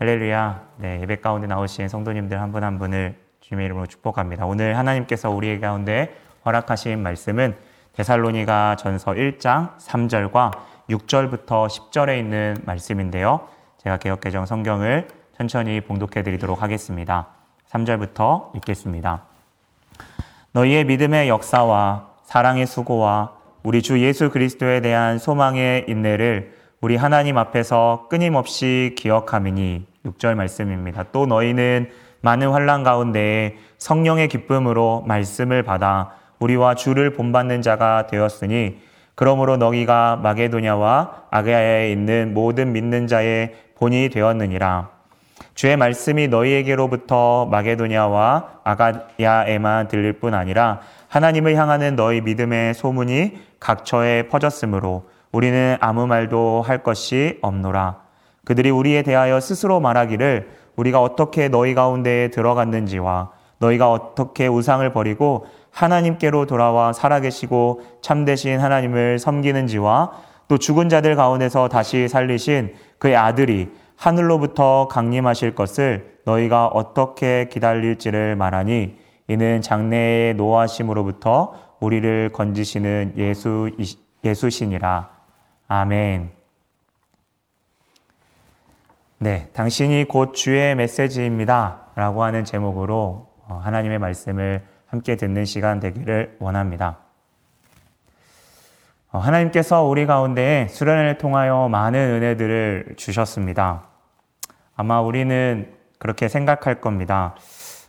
할렐루야. 네, 예배 가운데 나오신 성도님들 한분한 분을 주님의 이름으로 축복합니다. 오늘 하나님께서 우리 가운데 허락하신 말씀은 데살로니가 전서 1장 3절과 6절부터 10절에 있는 말씀인데요. 제가 개혁개정 성경을 천천히 봉독해 드리도록 하겠습니다. 3절부터 읽겠습니다. 너희의 믿음의 역사와 사랑의 수고와 우리 주 예수 그리스도에 대한 소망의 인내를 우리 하나님 앞에서 끊임없이 기억함이니 6절 말씀입니다. 또 너희는 많은 환란 가운데 성령의 기쁨으로 말씀을 받아 우리와 주를 본받는 자가 되었으니 그러므로 너희가 마게도냐와 아게아에 있는 모든 믿는 자의 본이 되었느니라. 주의 말씀이 너희에게로부터 마게도냐와 아가야에만 들릴 뿐 아니라 하나님을 향하는 너희 믿음의 소문이 각처에 퍼졌으므로 우리는 아무 말도 할 것이 없노라. 그들이 우리에 대하여 스스로 말하기를 우리가 어떻게 너희 가운데에 들어갔는지와 너희가 어떻게 우상을 버리고 하나님께로 돌아와 살아계시고 참되신 하나님을 섬기는지와 또 죽은 자들 가운데서 다시 살리신 그의 아들이 하늘로부터 강림하실 것을 너희가 어떻게 기다릴지를 말하니 이는 장래의 노하심으로부터 우리를 건지시는 예수 예수시니라. 아멘. 네, 당신이 곧 주의 메시지입니다. 라고 하는 제목으로 어, 하나님의 말씀을 함께 듣는 시간 되기를 원합니다. 어, 하나님께서 우리 가운데 수련을 통하여 많은 은혜들을 주셨습니다. 아마 우리는 그렇게 생각할 겁니다.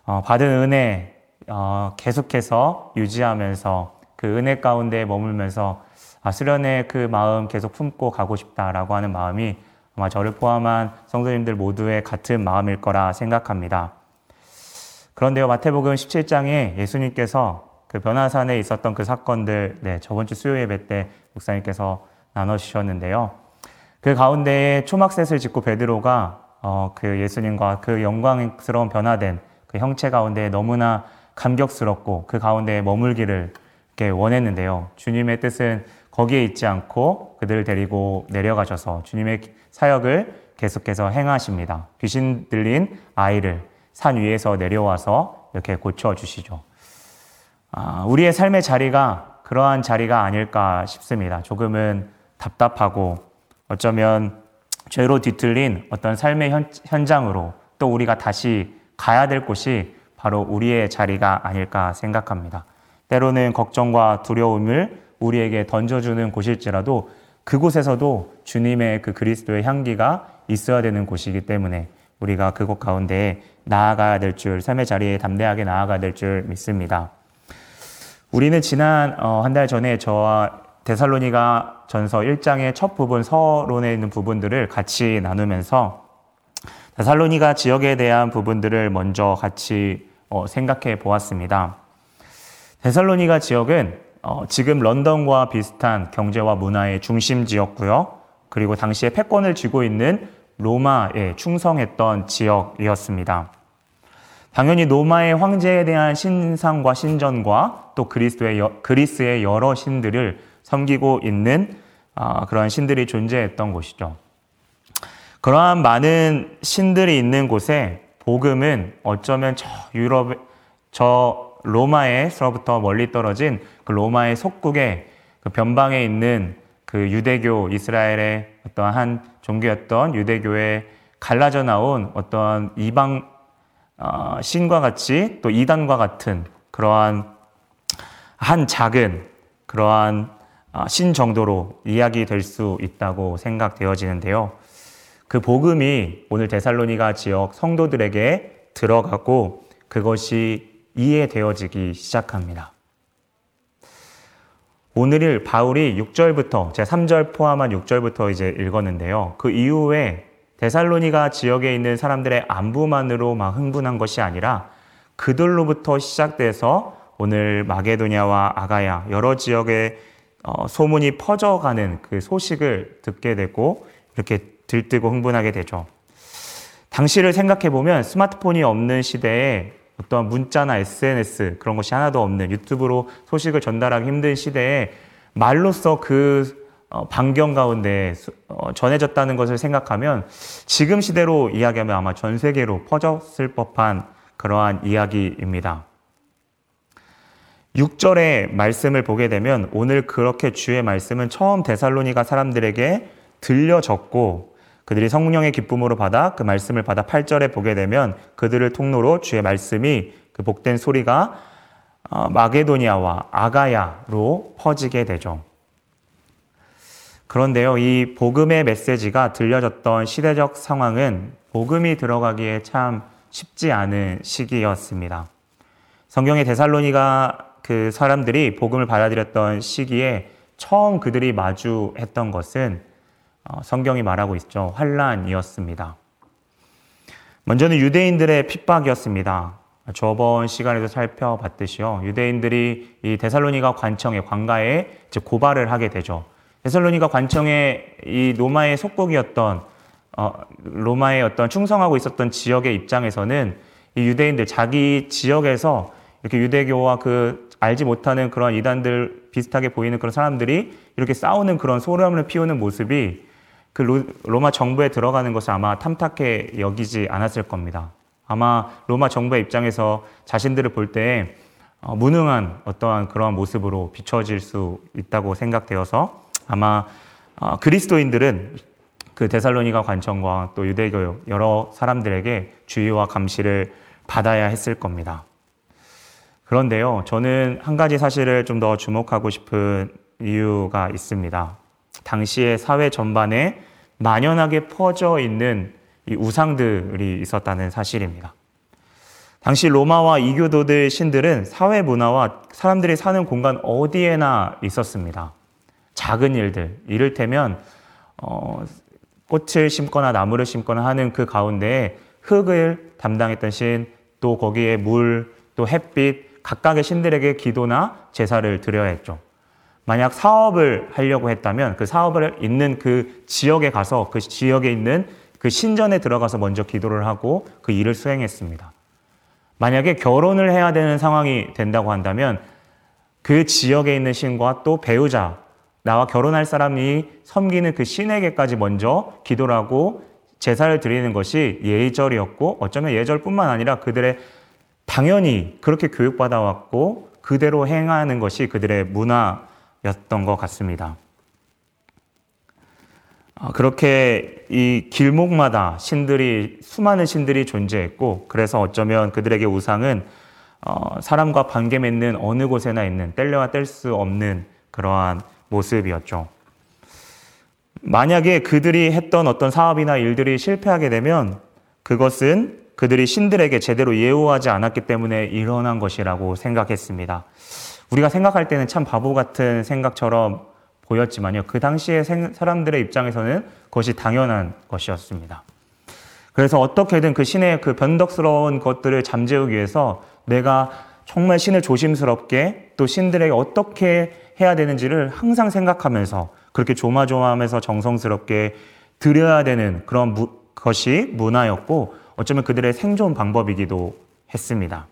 어, 받은 은혜 계속해서 유지하면서 그 은혜 가운데 머물면서 아, 수련의 그 마음 계속 품고 가고 싶다라고 하는 마음이 아마 저를 포함한 성도님들 모두의 같은 마음일 거라 생각합니다. 그런데요, 마태복음 17장에 예수님께서 그 변화산에 있었던 그 사건들, 네, 저번 주 수요 예배 때 목사님께서 나눠주셨는데요. 그 가운데에 초막셋을 짓고 베드로가 어, 그 예수님과 그 영광스러운 변화된 그 형체 가운데 너무나 감격스럽고 그 가운데 머물기를 원했는데요. 주님의 뜻은 거기에 있지 않고 그들을 데리고 내려가셔서 주님의 사역을 계속해서 행하십니다. 귀신 들린 아이를 산 위에서 내려와서 이렇게 고쳐주시죠. 아, 우리의 삶의 자리가 그러한 자리가 아닐까 싶습니다. 조금은 답답하고 어쩌면 죄로 뒤틀린 어떤 삶의 현, 현장으로 또 우리가 다시 가야 될 곳이 바로 우리의 자리가 아닐까 생각합니다. 때로는 걱정과 두려움을 우리에게 던져주는 곳일지라도 그곳에서도 주님의 그 그리스도의 향기가 있어야 되는 곳이기 때문에 우리가 그곳 가운데 나아가야 될 줄, 삶의 자리에 담대하게 나아가야 될 줄 믿습니다. 우리는 지난 어, 한달 전에 저와 데살로니가 전서 1장의 첫 부분 서론에 있는 부분들을 같이 나누면서 데살로니가 지역에 대한 부분들을 먼저 같이 어, 생각해 보았습니다. 데살로니가 지역은 어, 지금 런던과 비슷한 경제와 문화의 중심지였고요. 그리고 당시에 패권을 쥐고 있는 로마에 충성했던 지역이었습니다. 당연히 로마의 황제에 대한 신상과 신전과 또 그리스도의 여, 그리스의 여러 신들을 섬기고 있는 어, 그런 신들이 존재했던 곳이죠. 그러한 많은 신들이 있는 곳에 복음은 어쩌면 저 유럽, 저 로마에서부터 멀리 떨어진 그 로마의 속국의 그 변방에 있는 그 유대교 이스라엘의 어떤 한 종교였던 유대교에 갈라져 나온 어떤 이방 어, 신과 같이 또 이단과 같은 그러한 한 작은 그러한 어, 신 정도로 이야기될 수 있다고 생각되어지는데요. 그 복음이 오늘 데살로니가 지역 성도들에게 들어가고 그것이 이해되어지기 시작합니다. 오늘 바울이 6절부터, 제 3절 포함한 6절부터 이제 읽었는데요. 그 이후에 데살로니가 지역에 있는 사람들의 안부만으로 막 흥분한 것이 아니라 그들로부터 시작돼서 오늘 마게도냐와 아가야 여러 지역에 어, 소문이 퍼져가는 그 소식을 듣게 되고 이렇게 들뜨고 흥분하게 되죠. 당시를 생각해 보면 스마트폰이 없는 시대에 어떠한 문자나 SNS 그런 것이 하나도 없는 유튜브로 소식을 전달하기 힘든 시대에 말로써 그 어, 반경 가운데 어, 전해졌다는 것을 생각하면 지금 시대로 이야기하면 아마 전 세계로 퍼졌을 법한 그러한 이야기입니다. 6절의 말씀을 보게 되면 오늘 그렇게 주의 말씀은 처음 데살로니가 사람들에게 들려졌고 그들이 성령의 기쁨으로 받아 그 말씀을 받아 8절에 보게 되면 그들을 통로로 주의 말씀이 그 복된 소리가 어, 마게도니아와 아가야로 퍼지게 되죠. 그런데요, 이 복음의 메시지가 들려졌던 시대적 상황은 복음이 들어가기에 참 쉽지 않은 시기였습니다. 성경의 데살로니가 그 사람들이 복음을 받아들였던 시기에 처음 그들이 마주했던 것은 어, 성경이 말하고 있죠. 환란이었습니다. 먼저는 유대인들의 핍박이었습니다. 저번 시간에도 살펴봤듯이요. 유대인들이 이 데살로니가 관청에 관가에 고발을 하게 되죠. 데살로니가 관청에 이 로마의 속국이었던 어, 로마의 어떤 충성하고 있었던 지역의 입장에서는 이 유대인들 자기 지역에서 이렇게 유대교와 그 알지 못하는 그런 이단들 비슷하게 보이는 그런 사람들이 이렇게 싸우는 그런 소름을 피우는 모습이 그 로마 정부에 들어가는 것을 아마 탐탁해 여기지 않았을 겁니다. 아마 로마 정부의 입장에서 자신들을 볼때 어, 무능한 어떠한 그러한 모습으로 비춰질 수 있다고 생각되어서 아마 어, 그리스도인들은 그 데살로니가 관청과 또 유대교 여러 사람들에게 주의와 감시를 받아야 했을 겁니다. 그런데요, 저는 한 가지 사실을 좀 더 주목하고 싶은 이유가 있습니다. 당시의 사회 전반에 만연하게 퍼져 있는 이 우상들이 있었다는 사실입니다. 당시 로마와 이교도들 신들은 사회 문화와 사람들이 사는 공간 어디에나 있었습니다. 작은 일들, 이를테면 어, 꽃을 심거나 나무를 심거나 하는 그 가운데 흙을 담당했던 신, 또 거기에 물, 또 햇빛, 각각의 신들에게 기도나 제사를 드려야 했죠. 만약 사업을 하려고 했다면 그 사업을 있는 그 지역에 가서 그 지역에 있는 그 신전에 들어가서 먼저 기도를 하고 그 일을 수행했습니다. 만약에 결혼을 해야 되는 상황이 된다고 한다면 그 지역에 있는 신과 또 배우자, 나와 결혼할 사람이 섬기는 그 신에게까지 먼저 기도를 하고 제사를 드리는 것이 예절이었고 어쩌면 예절뿐만 아니라 그들의 당연히 그렇게 교육받아 왔고 그대로 행하는 것이 그들의 문화 였던 것 같습니다. 아, 그렇게 이 길목마다 신들이 수많은 신들이 존재했고 그래서 어쩌면 그들에게 우상은 어, 사람과 관계 맺는 어느 곳에나 있는 뗄래야 뗄 수 없는 그러한 모습이었죠. 만약에 그들이 했던 어떤 사업이나 일들이 실패하게 되면 그것은 그들이 신들에게 제대로 예우하지 않았기 때문에 일어난 것이라고 생각했습니다. 우리가 생각할 때는 참 바보 같은 생각처럼 보였지만요. 그 당시에 사람들의 입장에서는 그것이 당연한 것이었습니다. 그래서 어떻게든 그 신의 그 변덕스러운 것들을 잠재우기 위해서 내가 정말 신을 조심스럽게 또 신들에게 어떻게 해야 되는지를 항상 생각하면서 그렇게 조마조마하면서 정성스럽게 드려야 되는 그런 무, 것이 문화였고 어쩌면 그들의 생존 방법이기도 했습니다.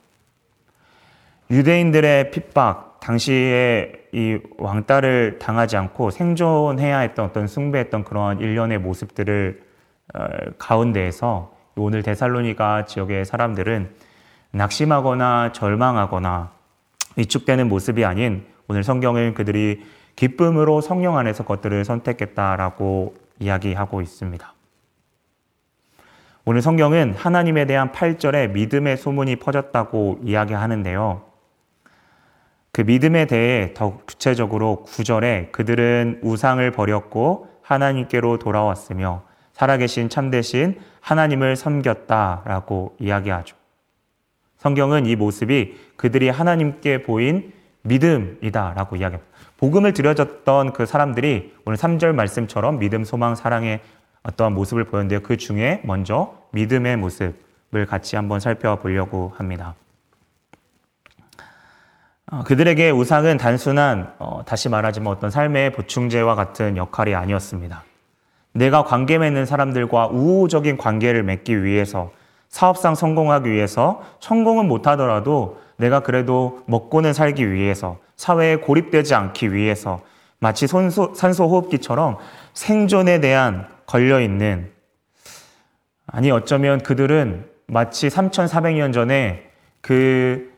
유대인들의 핍박, 당시에 이 왕따를 당하지 않고 생존해야 했던 어떤 숭배했던 그런 일련의 모습들을 어, 가운데에서 오늘 데살로니가 지역의 사람들은 낙심하거나 절망하거나 위축되는 모습이 아닌 오늘 성경은 그들이 기쁨으로 성령 안에서 것들을 선택했다라고 이야기하고 있습니다. 오늘 성경은 하나님에 대한 8절에 믿음의 소문이 퍼졌다고 이야기하는데요. 그 믿음에 대해 더 구체적으로 9절에 그들은 우상을 버렸고 하나님께로 돌아왔으며 살아계신 참되신 하나님을 섬겼다라고 이야기하죠. 성경은 이 모습이 그들이 하나님께 보인 믿음이다라고 이야기합니다. 복음을 들여졌던 그 사람들이 오늘 3절 말씀처럼 믿음, 소망, 사랑의 어떠한 모습을 보였는데요. 그 중에 먼저 믿음의 모습을 같이 한번 살펴보려고 합니다. 어, 그들에게 우상은 단순한 어, 다시 말하지만 어떤 삶의 보충제와 같은 역할이 아니었습니다. 내가 관계 맺는 사람들과 우호적인 관계를 맺기 위해서 사업상 성공하기 위해서 성공은 못하더라도 내가 그래도 먹고는 살기 위해서 사회에 고립되지 않기 위해서 마치 산소, 산소 호흡기처럼 생존에 대한 걸려 있는 아니 어쩌면 그들은 마치 3,400년 전에 그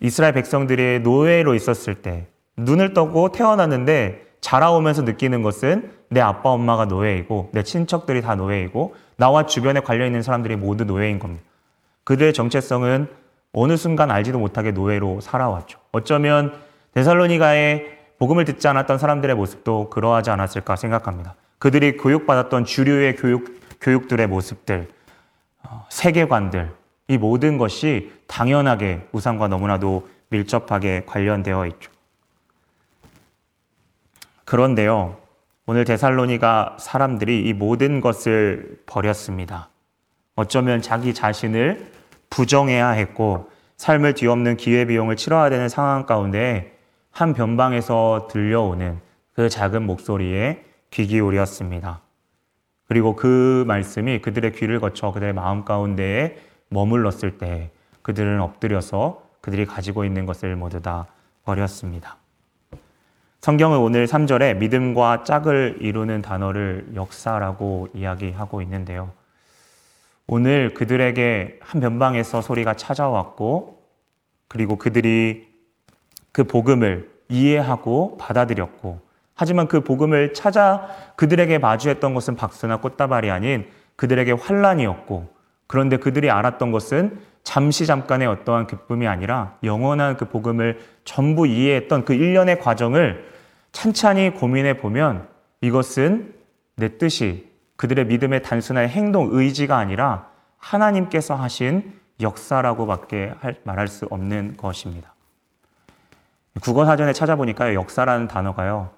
이스라엘 백성들이 노예로 있었을 때 눈을 떠고 태어났는데 자라오면서 느끼는 것은 내 아빠 엄마가 노예이고 내 친척들이 다 노예이고 나와 주변에 관련 있는 사람들이 모두 노예인 겁니다. 그들의 정체성은 어느 순간 알지도 못하게 노예로 살아왔죠. 어쩌면 데살로니가에 복음을 듣지 않았던 사람들의 모습도 그러하지 않았을까 생각합니다. 그들이 교육받았던 주류의 교육, 교육들의 모습들, 어, 세계관들, 이 모든 것이 당연하게 우상과 너무나도 밀접하게 관련되어 있죠. 그런데요, 오늘 데살로니가 사람들이 이 모든 것을 버렸습니다. 어쩌면 자기 자신을 부정해야 했고 삶을 뒤엎는 기회비용을 치러야 되는 상황 가운데 한 변방에서 들려오는 그 작은 목소리에 귀 기울였습니다. 그리고 그 말씀이 그들의 귀를 거쳐 그들의 마음 가운데에 머물렀을 때 그들은 엎드려서 그들이 가지고 있는 것을 모두 다 버렸습니다. 성경은 오늘 3절에 믿음과 짝을 이루는 단어를 역사라고 이야기하고 있는데요. 오늘 그들에게 한 변방에서 소리가 찾아왔고, 그리고 그들이 그 복음을 이해하고 받아들였고, 하지만 그 복음을 찾아 그들에게 마주했던 것은 박수나 꽃다발이 아닌 그들에게 환란이었고, 그런데 그들이 알았던 것은 잠시 잠깐의 어떠한 기쁨이 아니라 영원한 그 복음을 전부 이해했던 그 일련의 과정을 찬찬히 고민해 보면 이것은 내 뜻이 그들의 믿음의 단순한 행동, 의지가 아니라 하나님께서 하신 역사라고밖에 말할 수 없는 것입니다. 국어 사전에 찾아보니까요, 역사라는 단어가요,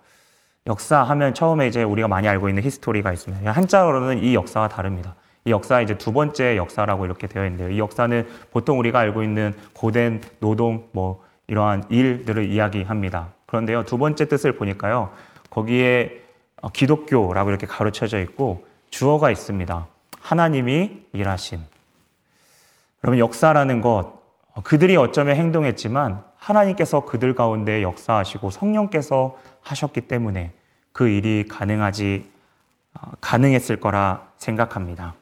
역사 하면 처음에 이제 우리가 많이 알고 있는 히스토리가 있습니다. 한자어로는 이 역사가 다릅니다. 이 역사 이제 두 번째 역사라고 이렇게 되어 있는데요. 이 역사는 보통 우리가 알고 있는 고된 노동, 뭐 이러한 일들을 이야기합니다. 그런데요, 두 번째 뜻을 보니까요, 거기에 어, 기독교라고 이렇게 가르쳐져 있고 주어가 있습니다. 하나님이 일하신. 그러면 역사라는 것, 어, 그들이 어쩌면 행동했지만 하나님께서 그들 가운데 역사하시고 성령께서 하셨기 때문에 그 일이 가능하지, 어, 가능했을 거라 생각합니다.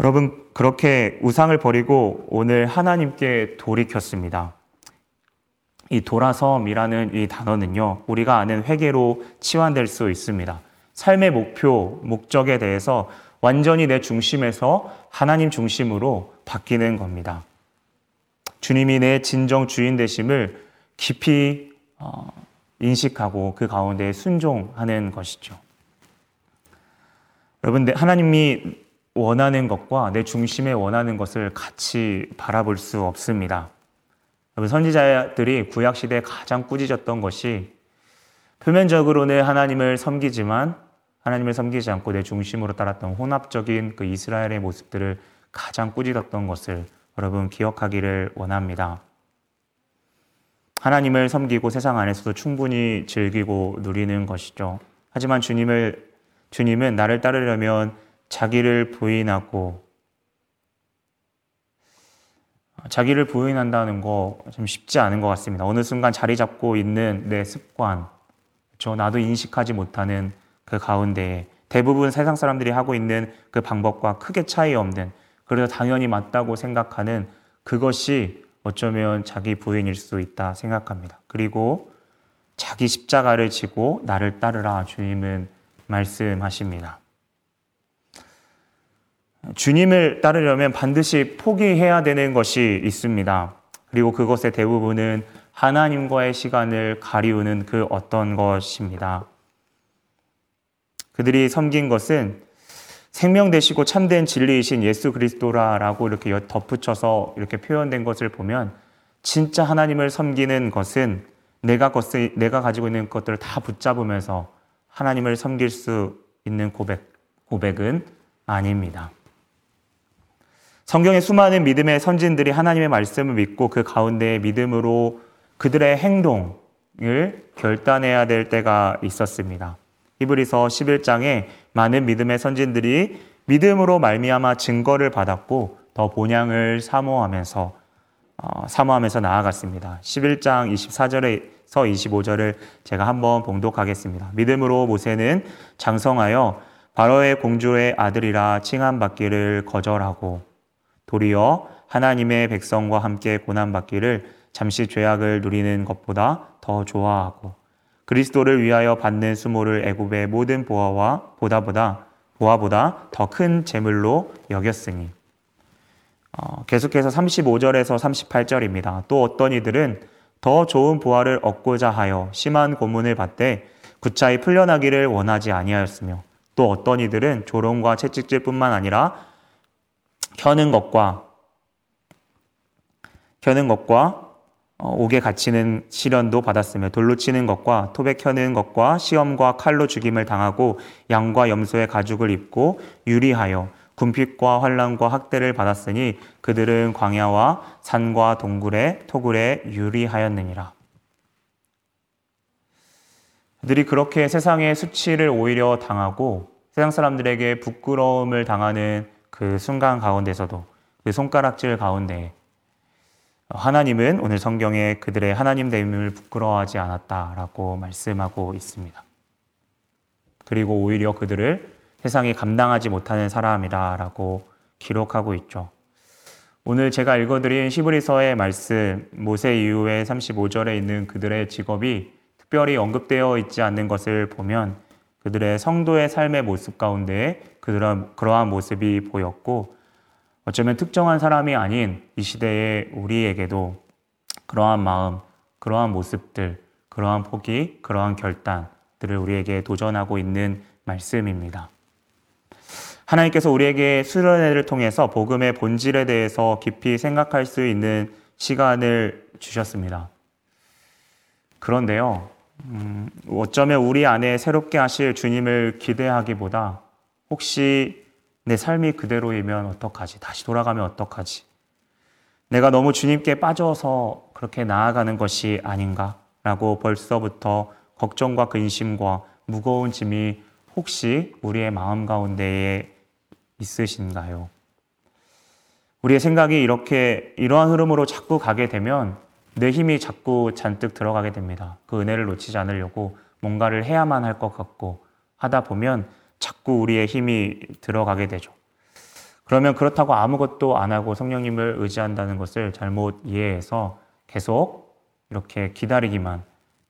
여러분, 그렇게 우상을 버리고 오늘 하나님께 돌이켰습니다. 이 돌아섬이라는 이 단어는요, 우리가 아는 회계로 치환될 수 있습니다. 삶의 목표, 목적에 대해서 완전히 내 중심에서 하나님 중심으로 바뀌는 겁니다. 주님이 내 진정 주인 되심을 깊이 어, 인식하고 그 가운데 순종하는 것이죠. 여러분, 하나님이 원하는 것과 내 중심에 원하는 것을 같이 바라볼 수 없습니다. 선지자들이 구약 시대에 가장 꾸짖었던 것이 표면적으로는 하나님을 섬기지만 하나님을 섬기지 않고 내 중심으로 따랐던 혼합적인 그 이스라엘의 모습들을 가장 꾸짖었던 것을 여러분 기억하기를 원합니다. 하나님을 섬기고 세상 안에서도 충분히 즐기고 누리는 것이죠. 하지만 주님을 주님은 나를 따르려면 자기를 부인하고 자기를 부인한다는 거 좀 쉽지 않은 것 같습니다. 어느 순간 자리 잡고 있는 내 습관, 저 나도 인식하지 못하는 그 가운데 대부분 세상 사람들이 하고 있는 그 방법과 크게 차이 없는 그래서 당연히 맞다고 생각하는 그것이 어쩌면 자기 부인일 수 있다 생각합니다. 그리고 자기 십자가를 지고 나를 따르라 주님은 말씀하십니다. 주님을 따르려면 반드시 포기해야 되는 것이 있습니다. 그리고 그것의 대부분은 하나님과의 시간을 가리우는 그 어떤 것입니다. 그들이 섬긴 것은 생명 되시고 참된 진리이신 예수 그리스도라라고 이렇게 덧붙여서 이렇게 표현된 것을 보면 진짜 하나님을 섬기는 것은 내가 것을 내가 가지고 있는 것들을 다 붙잡으면서 하나님을 섬길 수 있는 고백 고백은 아닙니다. 성경의 수많은 믿음의 선진들이 하나님의 말씀을 믿고 그 가운데 믿음으로 그들의 행동을 결단해야 될 때가 있었습니다. 히브리서 11장에 많은 믿음의 선진들이 믿음으로 말미암아 증거를 받았고 더 본향을 사모하면서 어, 사모하면서 나아갔습니다. 11장 24절에 25절을 제가 한번 봉독하겠습니다. 믿음으로 모세는 장성하여 바로의 공주의 아들이라 칭함 받기를 거절하고 도리어 하나님의 백성과 함께 고난받기를 잠시 죄악을 누리는 것보다 더 좋아하고 그리스도를 위하여 받는 수모를 애굽의 모든 보아와 보다보다 보아보다 더 큰 재물로 여겼으니 어, 계속해서 35절에서 38절입니다. 또 어떤 이들은 더 좋은 부활을 얻고자 하여 심한 고문을 받되 구차히 풀려나기를 원하지 아니하였으며 또 어떤 이들은 조롱과 채찍질뿐만 아니라 켜는 것과 켜는 것과 어, 옥에 갇히는 시련도 받았으며 돌로 치는 것과 토백 켜는 것과 시험과 칼로 죽임을 당하고 양과 염소의 가죽을 입고 유리하여 군핍과 환란과 학대를 받았으니 그들은 광야와 산과 동굴에 토굴에 유리하였느니라. 그들이 그렇게 세상의 수치를 오히려 당하고 세상 사람들에게 부끄러움을 당하는 그 순간 가운데서도 그 손가락질 가운데 하나님은 오늘 성경에 그들의 하나님 됨을 부끄러워하지 않았다라고 말씀하고 있습니다. 그리고 오히려 그들을 세상이 감당하지 못하는 사람이라라고 기록하고 있죠. 오늘 제가 읽어드린 시브리서의 말씀 모세 이후에 35절에 있는 그들의 직업이 특별히 언급되어 있지 않는 것을 보면 그들의 성도의 삶의 모습 가운데 그런 그러한 모습이 보였고 어쩌면 특정한 사람이 아닌 이 시대의 우리에게도 그러한 마음, 그러한 모습들, 그러한 포기, 그러한 결단들을 우리에게 도전하고 있는 말씀입니다. 하나님께서 우리에게 수련회를 통해서 복음의 본질에 대해서 깊이 생각할 수 있는 시간을 주셨습니다. 그런데요, 음, 어쩌면 우리 안에 새롭게 하실 주님을 기대하기보다 혹시 내 삶이 그대로이면 어떡하지? 다시 돌아가면 어떡하지? 내가 너무 주님께 빠져서 그렇게 나아가는 것이 아닌가? 라고 벌써부터 걱정과 근심과 무거운 짐이 혹시 우리의 마음 가운데에 있으신가요? 우리의 생각이 이렇게 이러한 흐름으로 자꾸 가게 되면 내 힘이 자꾸 잔뜩 들어가게 됩니다. 그 은혜를 놓치지 않으려고 뭔가를 해야만 할 것 같고 하다 보면 자꾸 우리의 힘이 들어가게 되죠. 그러면 그렇다고 아무것도 안 하고 성령님을 의지한다는 것을 잘못 이해해서 계속 이렇게 기다리기만,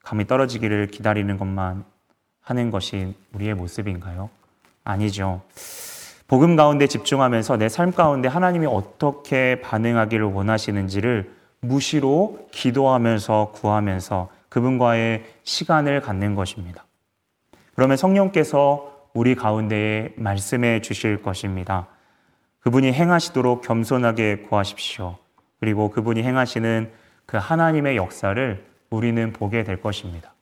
감이 떨어지기를 기다리는 것만 하는 것이 우리의 모습인가요? 아니죠. 복음 가운데 집중하면서 내 삶 가운데 하나님이 어떻게 반응하기를 원하시는지를 무시로 기도하면서 구하면서 그분과의 시간을 갖는 것입니다. 그러면 성령께서 우리 가운데에 말씀해 주실 것입니다. 그분이 행하시도록 겸손하게 구하십시오. 그리고 그분이 행하시는 그 하나님의 역사를 우리는 보게 될 것입니다.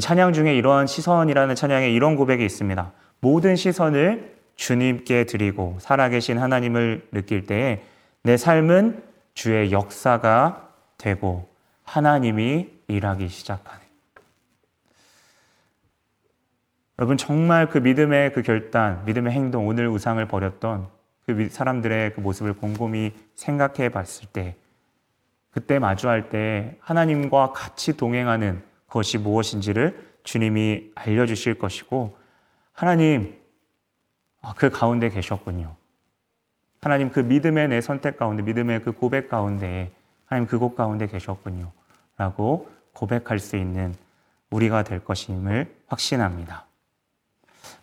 찬양 중에 이러한 시선이라는 찬양에 이런 고백이 있습니다. 모든 시선을 주님께 드리고 살아계신 하나님을 느낄 때에 내 삶은 주의 역사가 되고 하나님이 일하기 시작하는 여러분 정말 그 믿음의 그 결단, 믿음의 행동, 오늘 우상을 버렸던 그 사람들의 그 모습을 곰곰이 생각해 봤을 때 그때 마주할 때 하나님과 같이 동행하는 것이 무엇인지를 주님이 알려주실 것이고 하나님 아, 그 가운데 계셨군요. 하나님 그 믿음의 내 선택 가운데 믿음의 그 고백 가운데 하나님 그곳 가운데 계셨군요. 라고 고백할 수 있는 우리가 될 것임을 확신합니다.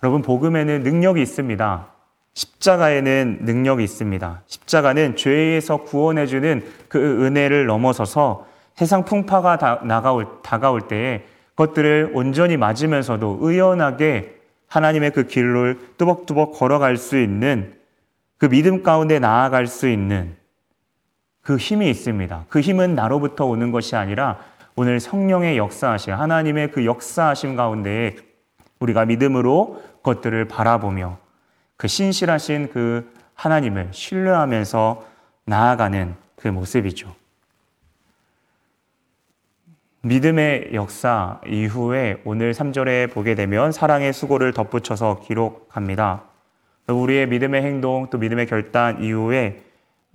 여러분, 복음에는 능력이 있습니다. 십자가에는 능력이 있습니다. 십자가는 죄에서 구원해주는 그 은혜를 넘어서서 세상 풍파가 다, 나가올, 다가올 때에 그것들을 온전히 맞으면서도 의연하게 하나님의 그 길을 뚜벅뚜벅 걸어갈 수 있는 그 믿음 가운데 나아갈 수 있는 그 힘이 있습니다. 그 힘은 나로부터 오는 것이 아니라 오늘 성령의 역사하심, 하나님의 그 역사하심 가운데 우리가 믿음으로 것들을 바라보며 그 신실하신 그 하나님을 신뢰하면서 나아가는 그 모습이죠. 믿음의 역사 이후에 오늘 3절에 보게 되면 사랑의 수고를 덧붙여서 기록합니다. 우리의 믿음의 행동 또 믿음의 결단 이후에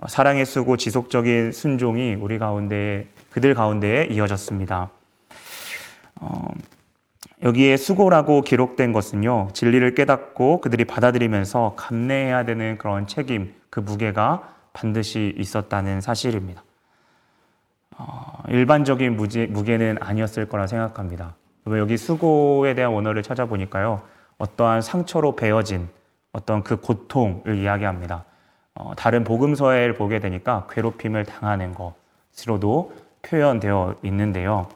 사랑의 수고 지속적인 순종이 우리 가운데 그들 가운데에 이어졌습니다. 어, 여기에 수고라고 기록된 것은요, 진리를 깨닫고 그들이 받아들이면서 감내해야 되는 그런 책임, 그 무게가 반드시 있었다는 사실입니다. 어, 일반적인 무게, 무게는 아니었을 거라 생각합니다. 여기 수고에 대한 원어를 찾아보니까요, 어떠한 상처로 베어진 어떤 그 고통을 이야기합니다. 어, 다른 복음서를 보게 되니까 괴롭힘을 당하는 것으로도 표현되어 있는데요.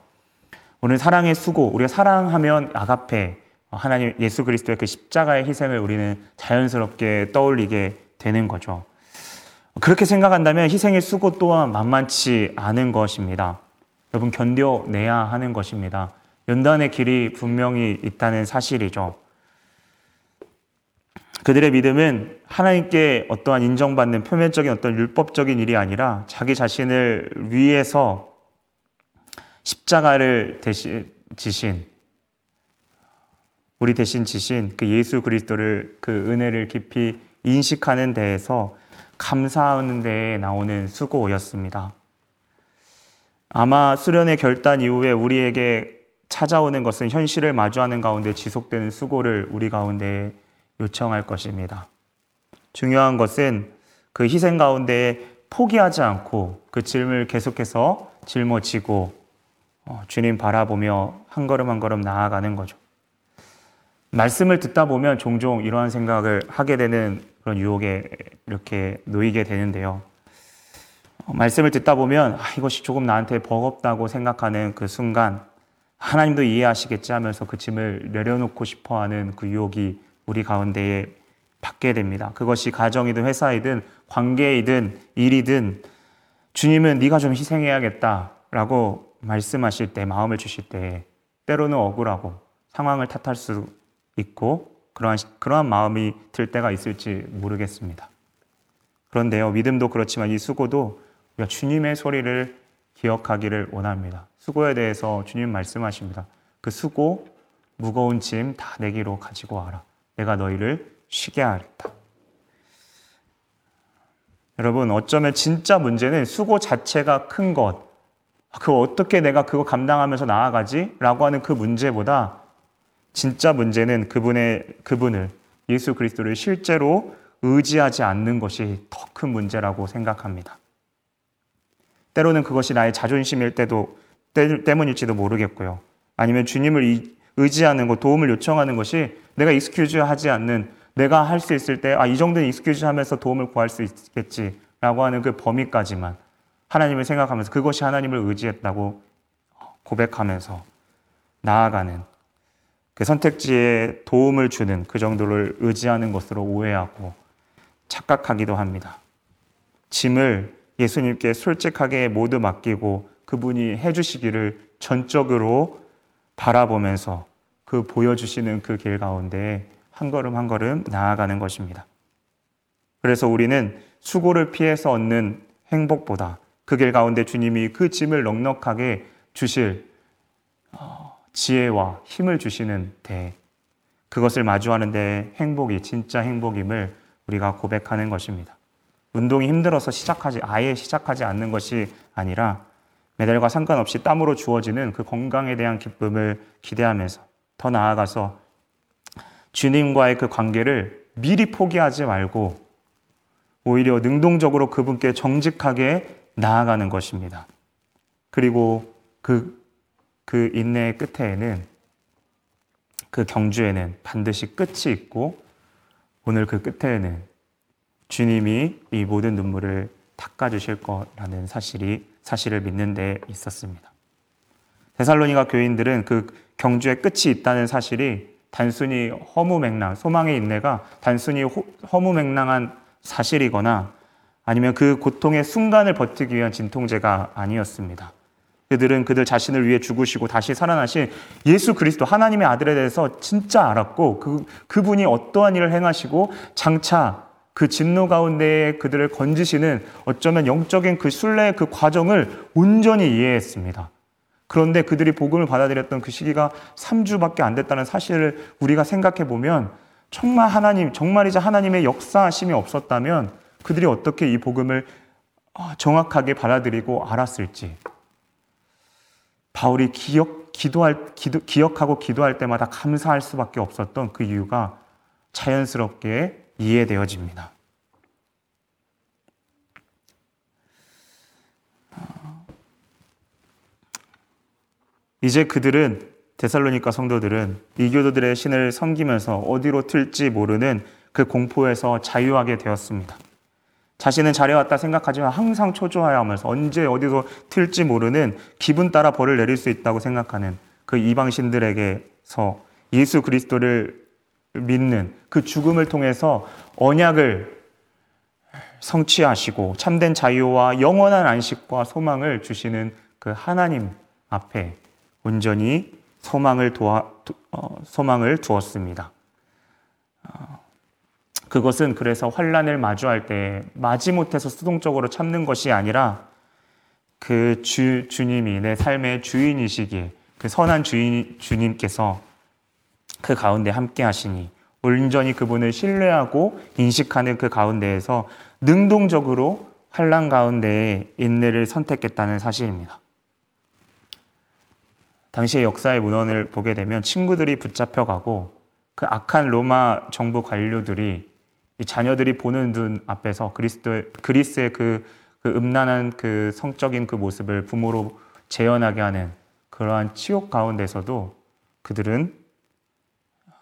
오늘 사랑의 수고, 우리가 사랑하면 아가페, 하나님 예수 그리스도의 그 십자가의 희생을 우리는 자연스럽게 떠올리게 되는 거죠. 그렇게 생각한다면 희생의 수고 또한 만만치 않은 것입니다. 여러분 견뎌내야 하는 것입니다. 연단의 길이 분명히 있다는 사실이죠. 그들의 믿음은 하나님께 어떠한 인정받는 표면적인 어떤 율법적인 일이 아니라 자기 자신을 위해서 십자가를 대신 지신 우리 대신 지신 그 예수 그리스도를 그 은혜를 깊이 인식하는 데에서 감사하는 데에 나오는 수고였습니다. 아마 수련의 결단 이후에 우리에게 찾아오는 것은 현실을 마주하는 가운데 지속되는 수고를 우리 가운데 요청할 것입니다. 중요한 것은 그 희생 가운데 포기하지 않고 그 짐을 계속해서 짊어지고 어, 주님 바라보며 한 걸음 한 걸음 나아가는 거죠. 말씀을 듣다 보면 종종 이러한 생각을 하게 되는 그런 유혹에 이렇게 놓이게 되는데요. 어, 말씀을 듣다 보면 아, 이것이 조금 나한테 버겁다고 생각하는 그 순간 하나님도 이해하시겠지 하면서 그 짐을 내려놓고 싶어 하는 그 유혹이 우리 가운데에 받게 됩니다. 그것이 가정이든 회사이든 관계이든 일이든 주님은 네가 좀 희생해야겠다라고 말씀하실 때 마음을 주실 때 때로는 억울하고 상황을 탓할 수 있고 그러한 그러한 마음이 들 때가 있을지 모르겠습니다. 그런데요 믿음도 그렇지만 이 수고도 우리가 주님의 소리를 기억하기를 원합니다. 수고에 대해서 주님 말씀하십니다. 그 수고 무거운 짐 다 내기로 가지고 와라. 내가 너희를 쉬게 하겠다. 여러분, 어쩌면 진짜 문제는 수고 자체가 큰 것, 그 어떻게 내가 그거 감당하면서 나아가지? 라고 하는 그 문제보다 진짜 문제는 그분의, 그분을, 예수 그리스도를 실제로 의지하지 않는 것이 더 큰 문제라고 생각합니다. 때로는 그것이 나의 자존심일 때도, 때문일지도 모르겠고요. 아니면 주님을 의지하는 것, 도움을 요청하는 것이 내가 excuse 하지 않는 내가 할 수 있을 때, 아, 이 정도는 excuse 하면서 도움을 구할 수 있겠지라고 하는 그 범위까지만 하나님을 생각하면서 그것이 하나님을 의지했다고 고백하면서 나아가는 그 선택지에 도움을 주는 그 정도를 의지하는 것으로 오해하고 착각하기도 합니다. 짐을 예수님께 솔직하게 모두 맡기고 그분이 해주시기를 전적으로 바라보면서 그 보여주시는 그 길 가운데 한 걸음 한 걸음 나아가는 것입니다. 그래서 우리는 수고를 피해서 얻는 행복보다 그 길 가운데 주님이 그 짐을 넉넉하게 주실 어, 지혜와 힘을 주시는 데 그것을 마주하는 데 행복이 진짜 행복임을 우리가 고백하는 것입니다. 운동이 힘들어서 시작하지 아예 시작하지 않는 것이 아니라 메달과 상관없이 땀으로 주어지는 그 건강에 대한 기쁨을 기대하면서 더 나아가서 주님과의 그 관계를 미리 포기하지 말고 오히려 능동적으로 그분께 정직하게 나아가는 것입니다. 그리고 그, 그 인내의 끝에는 그 경주에는 반드시 끝이 있고 오늘 그 끝에는 주님이 이 모든 눈물을 닦아주실 거라는 사실이 사실을 믿는 데 있었습니다. 데살로니가 교인들은 그 경주의 끝이 있다는 사실이 단순히 허무맹랑, 소망의 인내가 단순히 허무맹랑한 사실이거나 아니면 그 고통의 순간을 버티기 위한 진통제가 아니었습니다. 그들은 그들 자신을 위해 죽으시고 다시 살아나신 예수 그리스도 하나님의 아들에 대해서 진짜 알았고 그, 그분이 어떠한 일을 행하시고 장차 그 진노 가운데 그들을 건지시는 어쩌면 영적인 그 순례의 그 과정을 온전히 이해했습니다. 그런데 그들이 복음을 받아들였던 그 시기가 3주밖에 안 됐다는 사실을 우리가 생각해 보면 정말 하나님, 정말이자 하나님의 역사하심이 없었다면 그들이 어떻게 이 복음을 어, 정확하게 받아들이고 알았을지. 바울이 기억, 기도할 기도, 기억하고 기도할 때마다 감사할 수밖에 없었던 그 이유가 자연스럽게 이해되어집니다. 이제 그들은 데살로니카 성도들은 이교도들의 신을 섬기면서 어디로 튈지 모르는 그 공포에서 자유하게 되었습니다. 자신은 잘해왔다 생각하지만 항상 초조해하면서 언제 어디서 튈지 모르는 기분 따라 벌을 내릴 수 있다고 생각하는 그 이방신들에게서 예수 그리스도를 믿는 그 죽음을 통해서 언약을 성취하시고 참된 자유와 영원한 안식과 소망을 주시는 그 하나님 앞에 온전히 소망을 도와, 어, 소망을 두었습니다. 어, 그것은 그래서 환란을 마주할 때 마지못해서 수동적으로 참는 것이 아니라 그 주, 주님이 내 삶의 주인이시기에 그 선한 주인, 주님께서 그 가운데 함께 하시니 온전히 그분을 신뢰하고 인식하는 그 가운데에서 능동적으로 환란 가운데에 인내를 선택했다는 사실입니다. 당시의 역사의 문헌을 보게 되면 친구들이 붙잡혀가고 그 악한 로마 정부 관료들이 자녀들이 보는 눈 앞에서 그리스도 그리스의 그, 그 음란한 그 성적인 그 모습을 부모로 재현하게 하는 그러한 치욕 가운데서도 그들은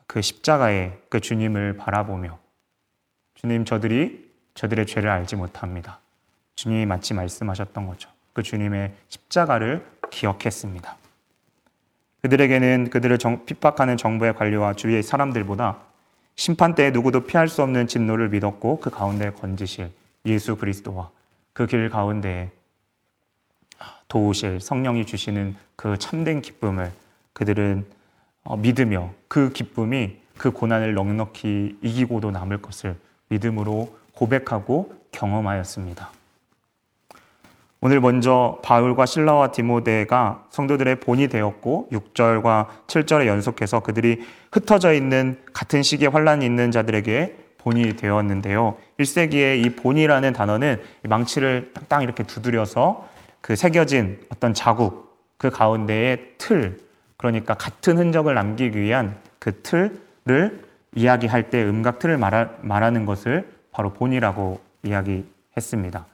그 십자가의 그 주님을 바라보며 주님 저들이 저들의 죄를 알지 못합니다. 주님이 마치 말씀하셨던 거죠. 그 주님의 십자가를 기억했습니다. 그들에게는 그들을 정, 핍박하는 정부의 관료와 주위의 사람들보다 심판 때에 누구도 피할 수 없는 진노를 믿었고 그 가운데 건지실 예수 그리스도와 그 길 가운데 도우실 성령이 주시는 그 참된 기쁨을 그들은 어, 믿으며 그 기쁨이 그 고난을 넉넉히 이기고도 남을 것을 믿음으로 고백하고 경험하였습니다. 오늘 먼저 바울과 신라와 디모데가 성도들의 본이 되었고 6절과 7절에 연속해서 그들이 흩어져 있는 같은 시기에 환란이 있는 자들에게 본이 되었는데요. 1세기에 이 본이라는 단어는 망치를 땅땅 이렇게 두드려서 그 새겨진 어떤 자국 그 가운데의 틀 그러니까 같은 흔적을 남기기 위한 그 틀을 이야기할 때 음각 틀을 말하, 말하는 것을 바로 본이라고 이야기했습니다.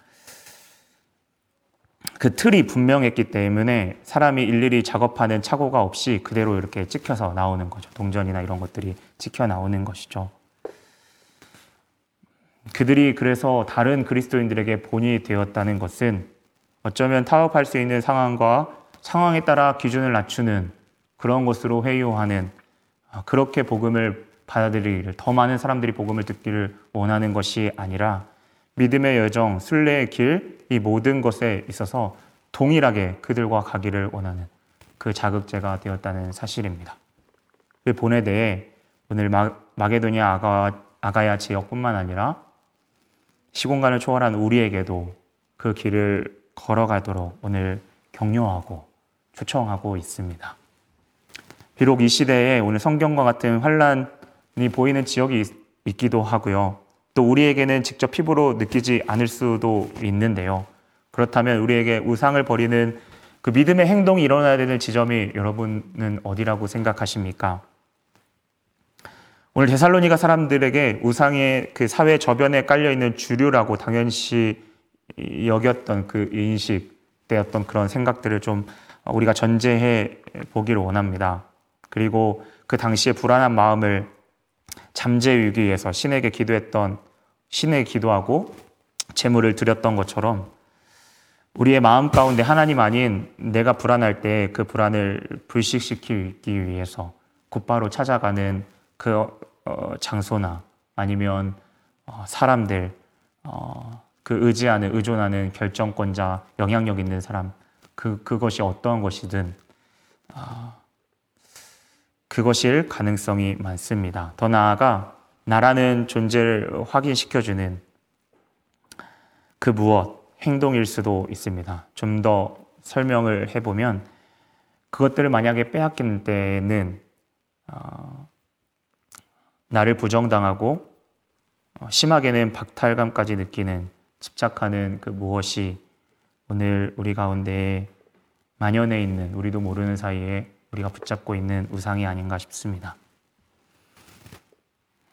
그 틀이 분명했기 때문에 사람이 일일이 작업하는 착오가 없이 그대로 이렇게 찍혀서 나오는 거죠. 동전이나 이런 것들이 찍혀 나오는 것이죠. 그들이 그래서 다른 그리스도인들에게 본이 되었다는 것은 어쩌면 타협할 수 있는 상황과 상황에 따라 기준을 낮추는 그런 것으로 회유하는 아, 그렇게 복음을 받아들이기를 더 많은 사람들이 복음을 듣기를 원하는 것이 아니라 믿음의 여정, 순례의 길, 이 모든 것에 있어서 동일하게 그들과 가기를 원하는 그 자극제가 되었다는 사실입니다. 그 본에 대해 오늘 마, 마게도니아 아가, 아가야 지역뿐만 아니라 시공간을 초월한 우리에게도 그 길을 걸어가도록 오늘 격려하고 초청하고 있습니다. 비록 이 시대에 오늘 성경과 같은 환란이 보이는 지역이 있, 기도 하고요. 또 우리에게는 직접 피부로 느끼지 않을 수도 있는데요. 그렇다면 우리에게 우상을 버리는 그 믿음의 행동이 일어나야 되는 지점이 여러분은 어디라고 생각하십니까? 오늘 데살로니가 사람들에게 우상의 그 사회 저변에 깔려 있는 주류라고 당연시 여겼던 그 인식되었던 그런 생각들을 좀 우리가 전제해 보기를 원합니다. 그리고 그 당시에 불안한 마음을 잠재우기 위해서 신에게 기도했던 신에 기도하고 재물을 드렸던 것처럼 우리의 마음 가운데 하나님 아닌 내가 불안할 때 그 불안을 불식시키기 위해서 곧바로 찾아가는 그 어, 장소나 아니면 어, 사람들 어, 그 의지하는 의존하는 결정권자 영향력 있는 사람 그 그것이 어떠한 것이든 아, 그것일 가능성이 많습니다. 더 나아가 나라는 존재를 확인시켜주는 그 무엇, 행동일 수도 있습니다. 좀 더 설명을 해보면 그것들을 만약에 빼앗긴 때는 어, 나를 부정당하고 어, 심하게는 박탈감까지 느끼는 집착하는 그 무엇이 오늘 우리 가운데 만연해 있는 우리도 모르는 사이에 우리가 붙잡고 있는 우상이 아닌가 싶습니다.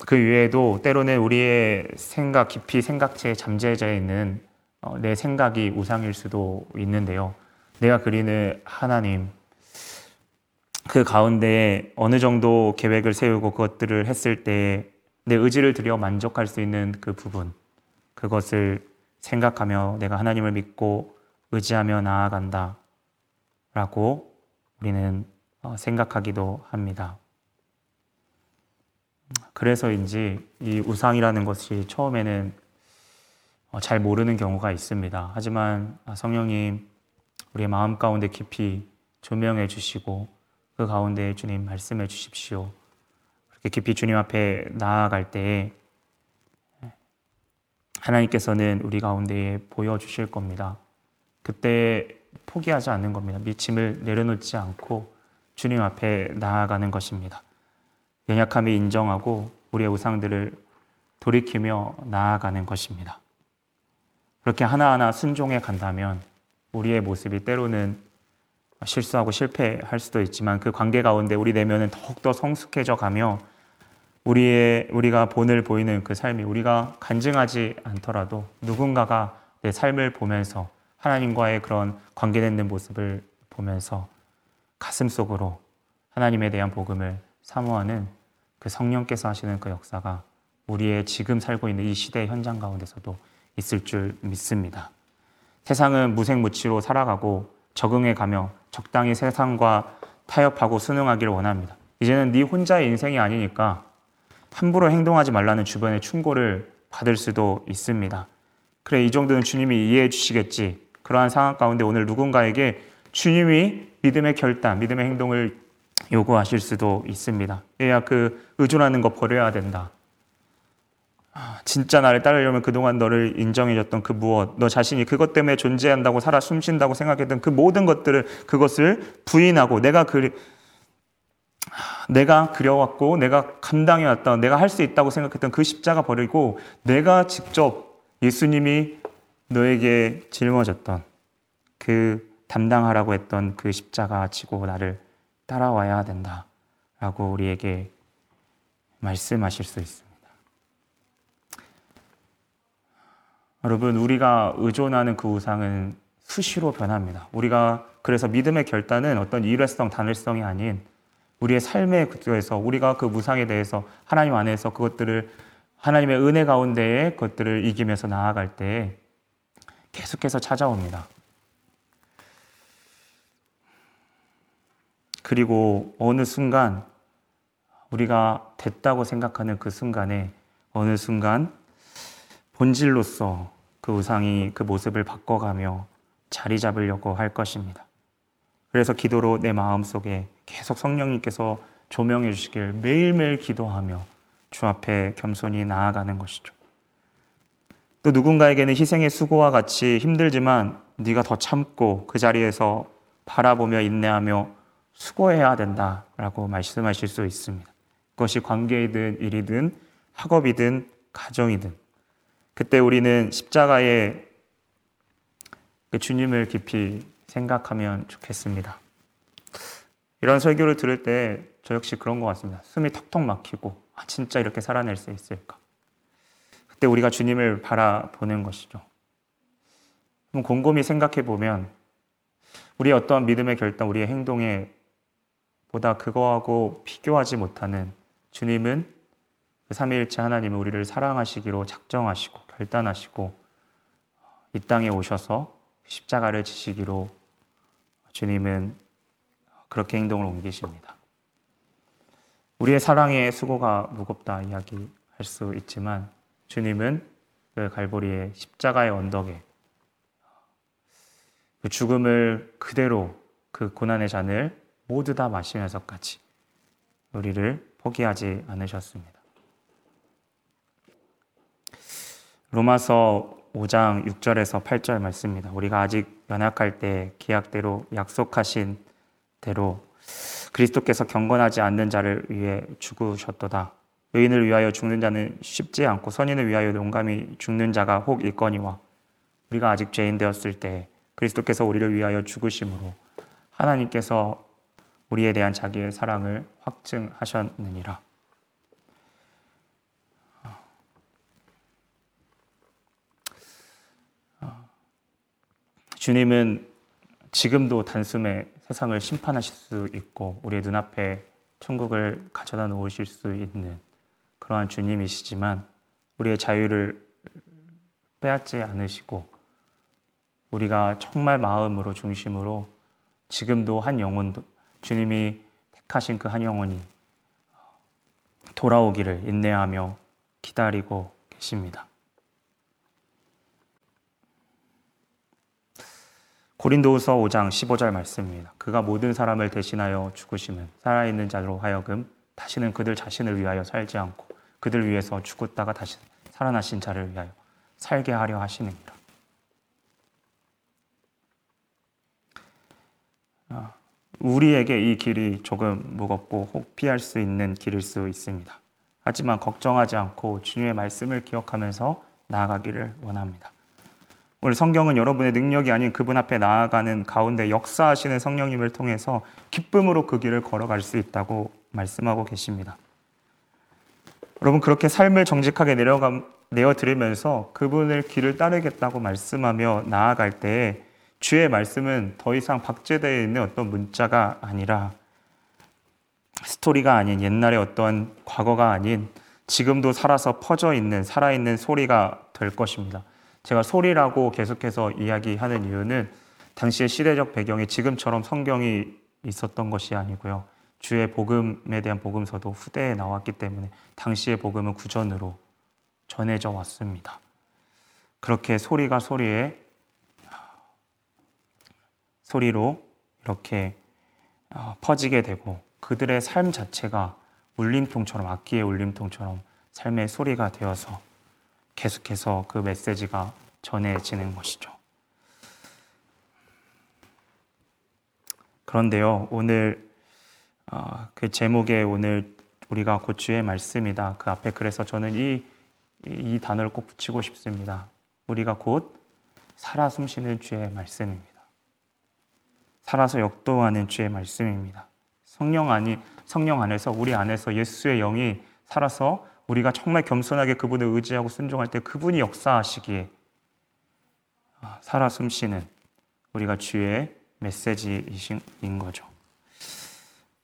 그 외에도 때로는 우리의 생각 깊이 생각체에 잠재져 있는 어, 내 생각이 우상일 수도 있는데요. 내가 그리는 하나님, 그 가운데 어느 정도 계획을 세우고 그것들을 했을 때 내 의지를 들여 만족할 수 있는 그 부분, 그것을 생각하며 내가 하나님을 믿고 의지하며 나아간다. 라고 우리는 어, 생각하기도 합니다. 그래서인지 이 우상이라는 것이 처음에는 어, 잘 모르는 경우가 있습니다. 하지만 아, 성령님 우리의 마음 가운데 깊이 조명해 주시고 그 가운데 주님 말씀해 주십시오. 그렇게 깊이 주님 앞에 나아갈 때에 하나님께서는 우리 가운데에 보여 주실 겁니다. 그때 포기하지 않는 겁니다. 미침을 내려놓지 않고 주님 앞에 나아가는 것입니다. 연약함을 인정하고 우리의 우상들을 돌이키며 나아가는 것입니다. 그렇게 하나하나 순종해 간다면 우리의 모습이 때로는 실수하고 실패할 수도 있지만 그 관계 가운데 우리 내면은 더욱더 성숙해져 가며 우리의 우리가 본을 보이는 그 삶이 우리가 간증하지 않더라도 누군가가 내 삶을 보면서 하나님과의 그런 관계되는 모습을 보면서 가슴 속으로 하나님에 대한 복음을 사모하는 그 성령께서 하시는 그 역사가 우리의 지금 살고 있는 이 시대의 현장 가운데서도 있을 줄 믿습니다. 세상은 무색무취로 살아가고 적응해 가며 적당히 세상과 타협하고 순응하기를 원합니다. 이제는 네 혼자의 인생이 아니니까 함부로 행동하지 말라는 주변의 충고를 받을 수도 있습니다. 그래, 이 정도는 주님이 이해해 주시겠지. 그러한 상황 가운데 오늘 누군가에게 주님이 믿음의 결단, 믿음의 행동을 요구하실 수도 있습니다. 얘야, 그 의존하는 거 버려야 된다. 아, 진짜 나를 따르려면 그동안 너를 인정해줬던 그 무엇, 너 자신이 그것 때문에 존재한다고 살아 숨쉰다고 생각했던 그 모든 것들을 그것을 부인하고 내가 그 내가 그려왔고 내가 감당해왔던 내가 할 수 있다고 생각했던 그 십자가 버리고 내가 직접 예수님이 너에게 짊어졌던 그 담당하라고 했던 그 십자가 지고 나를 따라와야 된다 라고 우리에게 말씀하실 수 있습니다. 여러분, 우리가 의존하는 그 우상은 수시로 변합니다. 우리가 그래서 믿음의 결단은 어떤 일회성, 단일성이 아닌 우리의 삶의 구조에서 우리가 그 무상에 대해서 하나님 안에서 그것들을 하나님의 은혜 가운데에 그것들을 이기면서 나아갈 때 계속해서 찾아옵니다. 그리고 어느 순간 우리가 됐다고 생각하는 그 순간에 어느 순간 본질로서 그 우상이 그 모습을 바꿔가며 자리 잡으려고 할 것입니다. 그래서 기도로 내 마음 속에 계속 성령님께서 조명해 주시길 매일매일 기도하며 주 앞에 겸손히 나아가는 것이죠. 또 누군가에게는 희생의 수고와 같이 힘들지만 네가 더 참고 그 자리에서 바라보며 인내하며 수고해야 된다라고 말씀하실 수 있습니다. 그것이 관계이든 일이든 학업이든 가정이든 그때 우리는 십자가의 그 주님을 깊이 생각하면 좋겠습니다. 이런 설교를 들을 때 저 역시 그런 것 같습니다. 숨이 턱턱 막히고 아, 진짜 이렇게 살아낼 수 있을까? 그때 우리가 주님을 바라보는 것이죠. 곰곰이 생각해 보면 우리의 어떠한 믿음의 결단, 우리의 행동에 보다 그거하고 비교하지 못하는 주님은 그 삼위일체 하나님은 우리를 사랑하시기로 작정하시고 결단하시고 이 땅에 오셔서 십자가를 지시기로 주님은 그렇게 행동을 옮기십니다. 우리의 사랑의 수고가 무겁다 이야기할 수 있지만 주님은 그 갈보리의 십자가의 언덕에 그 죽음을 그대로 그 고난의 잔을 모두 다 마시면서까지 우리를 포기하지 않으셨습니다. 로마서 5장 6절에서 8절 말씀입니다. 우리가 아직 연약할 때 계약대로 약속하신 대로 그리스도께서 경건하지 않는 자를 위해 죽으셨도다. 의인을 위하여 죽는 자는 쉽지 않고 선인을 위하여 용감히 죽는 자가 혹 있거니와 우리가 아직 죄인 되었을 때 그리스도께서 우리를 위하여 죽으심으로 하나님께서 우리에 대한 자기의 사랑을 확증하셨느니라. 주님은 지금도 단숨에 세상을 심판하실 수 있고 우리의 눈앞에 천국을 가져다 놓으실 수 있는 그러한 주님이시지만 우리의 자유를 빼앗지 않으시고 우리가 정말 마음으로 중심으로 지금도 한 영혼도 주님이 택하신 그 한 영혼이 돌아오기를 인내하며 기다리고 계십니다. 고린도후서 5장 15절 말씀입니다. 그가 모든 사람을 대신하여 죽으심은 살아있는 자로 하여금 다시는 그들 자신을 위하여 살지 않고 그들 위해서 죽었다가 다시 살아나신 자를 위하여 살게 하려 하시느니라. 아, 우리에게 이 길이 조금 무겁고 혹 피할 수 있는 길일 수 있습니다. 하지만 걱정하지 않고 주님의 말씀을 기억하면서 나아가기를 원합니다. 오늘 성경은 여러분의 능력이 아닌 그분 앞에 나아가는 가운데 역사하시는 성령님을 통해서 기쁨으로 그 길을 걸어갈 수 있다고 말씀하고 계십니다. 여러분 그렇게 삶을 정직하게 내려가 내어 드리면서 그분을 길을 따르겠다고 말씀하며 나아갈 때 주의 말씀은 더 이상 박제되어 있는 어떤 문자가 아니라 스토리가 아닌 옛날의 어떤 과거가 아닌 지금도 살아서 퍼져 있는 살아있는 소리가 될 것입니다. 제가 소리라고 계속해서 이야기하는 이유는 당시의 시대적 배경이 지금처럼 성경이 있었던 것이 아니고요. 주의 복음에 대한 복음서도 후대에 나왔기 때문에 당시의 복음은 구전으로 전해져 왔습니다. 그렇게 소리가 소리에 소리로 이렇게 어, 퍼지게 되고 그들의 삶 자체가 울림통처럼 악기의 울림통처럼 삶의 소리가 되어서 계속해서 그 메시지가 전해지는 것이죠. 그런데요, 오늘 어, 그 제목에 오늘 우리가 곧 주의 말씀이다. 그 앞에 그래서 저는 이, 이 단어를 꼭 붙이고 싶습니다. 우리가 곧 살아 숨쉬는 주의 말씀입니다. 살아서 역도하는 주의 말씀입니다. 성령 안이 성령 안에서 우리 안에서 예수의 영이 살아서 우리가 정말 겸손하게 그분을 의지하고 순종할 때 그분이 역사하시기에 아, 살아 숨쉬는 우리가 주의 메시지인 거죠.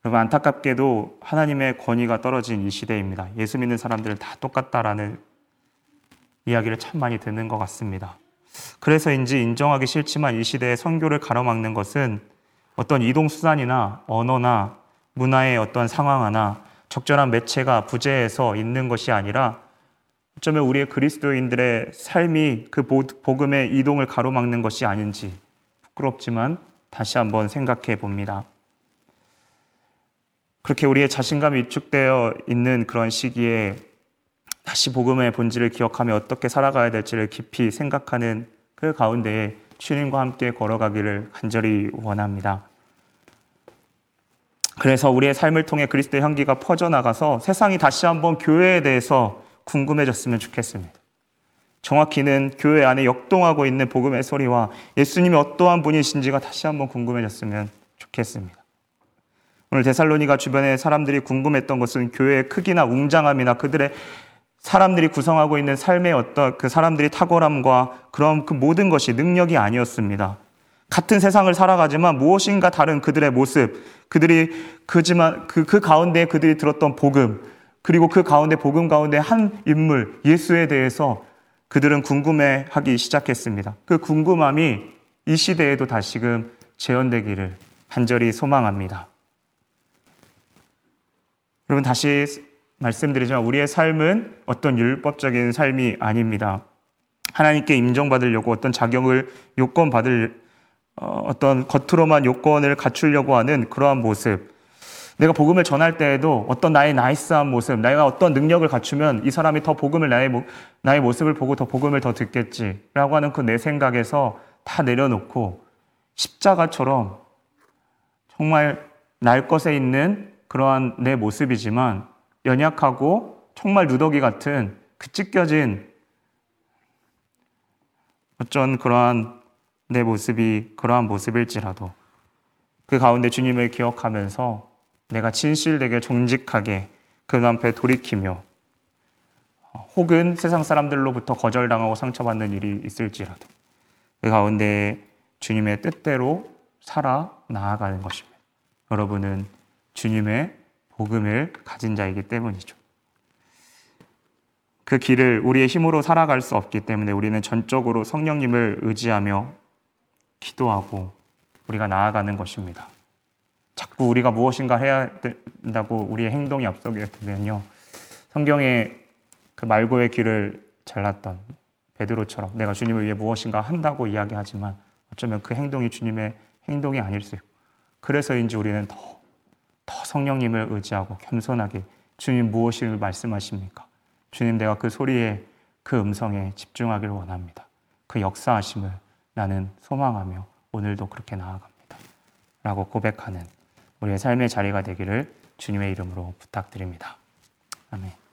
여러분 안타깝게도 하나님의 권위가 떨어진 이 시대입니다. 예수 믿는 사람들은 다 똑같다라는 이야기를 참 많이 듣는 것 같습니다. 그래서인지 인정하기 싫지만 이 시대에 선교를 가로막는 것은 어떤 이동 수단이나 언어나 문화의 어떤 상황 하나 적절한 매체가 부재해서 있는 것이 아니라 어쩌면 우리의 그리스도인들의 삶이 그 복음의 이동을 가로막는 것이 아닌지 부끄럽지만 다시 한번 생각해 봅니다. 그렇게 우리의 자신감이 위축되어 있는 그런 시기에 다시 복음의 본질을 기억하며 어떻게 살아가야 될지를 깊이 생각하는 그 가운데에 주님과 함께 걸어가기를 간절히 원합니다. 그래서 우리의 삶을 통해 그리스도의 향기가 퍼져나가서 세상이 다시 한번 교회에 대해서 궁금해졌으면 좋겠습니다. 정확히는 교회 안에 역동하고 있는 복음의 소리와 예수님이 어떠한 분이신지가 다시 한번 궁금해졌으면 좋겠습니다. 오늘 데살로니가 주변에 사람들이 궁금했던 것은 교회의 크기나 웅장함이나 그들의 사람들이 구성하고 있는 삶의 어떤 그 사람들이 탁월함과 그런 그 모든 것이 능력이 아니었습니다. 같은 세상을 살아가지만 무엇인가 다른 그들의 모습, 그들이 그지만 그, 그 가운데 그들이 들었던 복음, 그리고 그 가운데 복음 가운데 한 인물, 예수에 대해서 그들은 궁금해하기 시작했습니다. 그 궁금함이 이 시대에도 다시금 재현되기를 간절히 소망합니다. 여러분 다시 말씀드리지만 우리의 삶은 어떤 율법적인 삶이 아닙니다. 하나님께 인정받으려고 어떤 자격을 요건 받을 어, 어떤 겉으로만 요건을 갖추려고 하는 그러한 모습. 내가 복음을 전할 때에도 어떤 나의 나이스한 모습, 내가 어떤 능력을 갖추면 이 사람이 더 복음을 나의, 나의 모습을 보고 더 복음을 더 듣겠지라고 하는 그 내 생각에서 다 내려놓고 십자가처럼 정말 날 것에 있는 그러한 내 모습이지만 연약하고 정말 누더기 같은 그 찢겨진 어쩐 그러한 내 모습이 그러한 모습일지라도 그 가운데 주님을 기억하면서 내가 진실되게 정직하게 그 앞에 돌이키며 혹은 세상 사람들로부터 거절당하고 상처받는 일이 있을지라도 그 가운데 주님의 뜻대로 살아 나아가는 것입니다. 여러분은 주님의 복음을 가진 자이기 때문이죠. 그 길을 우리의 힘으로 살아갈 수 없기 때문에 우리는 전적으로 성령님을 의지하며 기도하고 우리가 나아가는 것입니다. 자꾸 우리가 무엇인가 해야 된다고 우리의 행동이 앞서게 되면요. 성경에 그 말고의 길을 잘랐던 베드로처럼 내가 주님을 위해 무엇인가 한다고 이야기하지만 어쩌면 그 행동이 주님의 행동이 아닐 수 있고 그래서인지 우리는 더, 더 성령님을 의지하고 겸손하게 주님 무엇을 말씀하십니까? 주님 내가 그 소리에 그 음성에 집중하기를 원합니다. 그 역사하심을 나는 소망하며 오늘도 그렇게 나아갑니다. 라고 고백하는 우리의 삶의 자리가 되기를 주님의 이름으로 부탁드립니다. 아멘.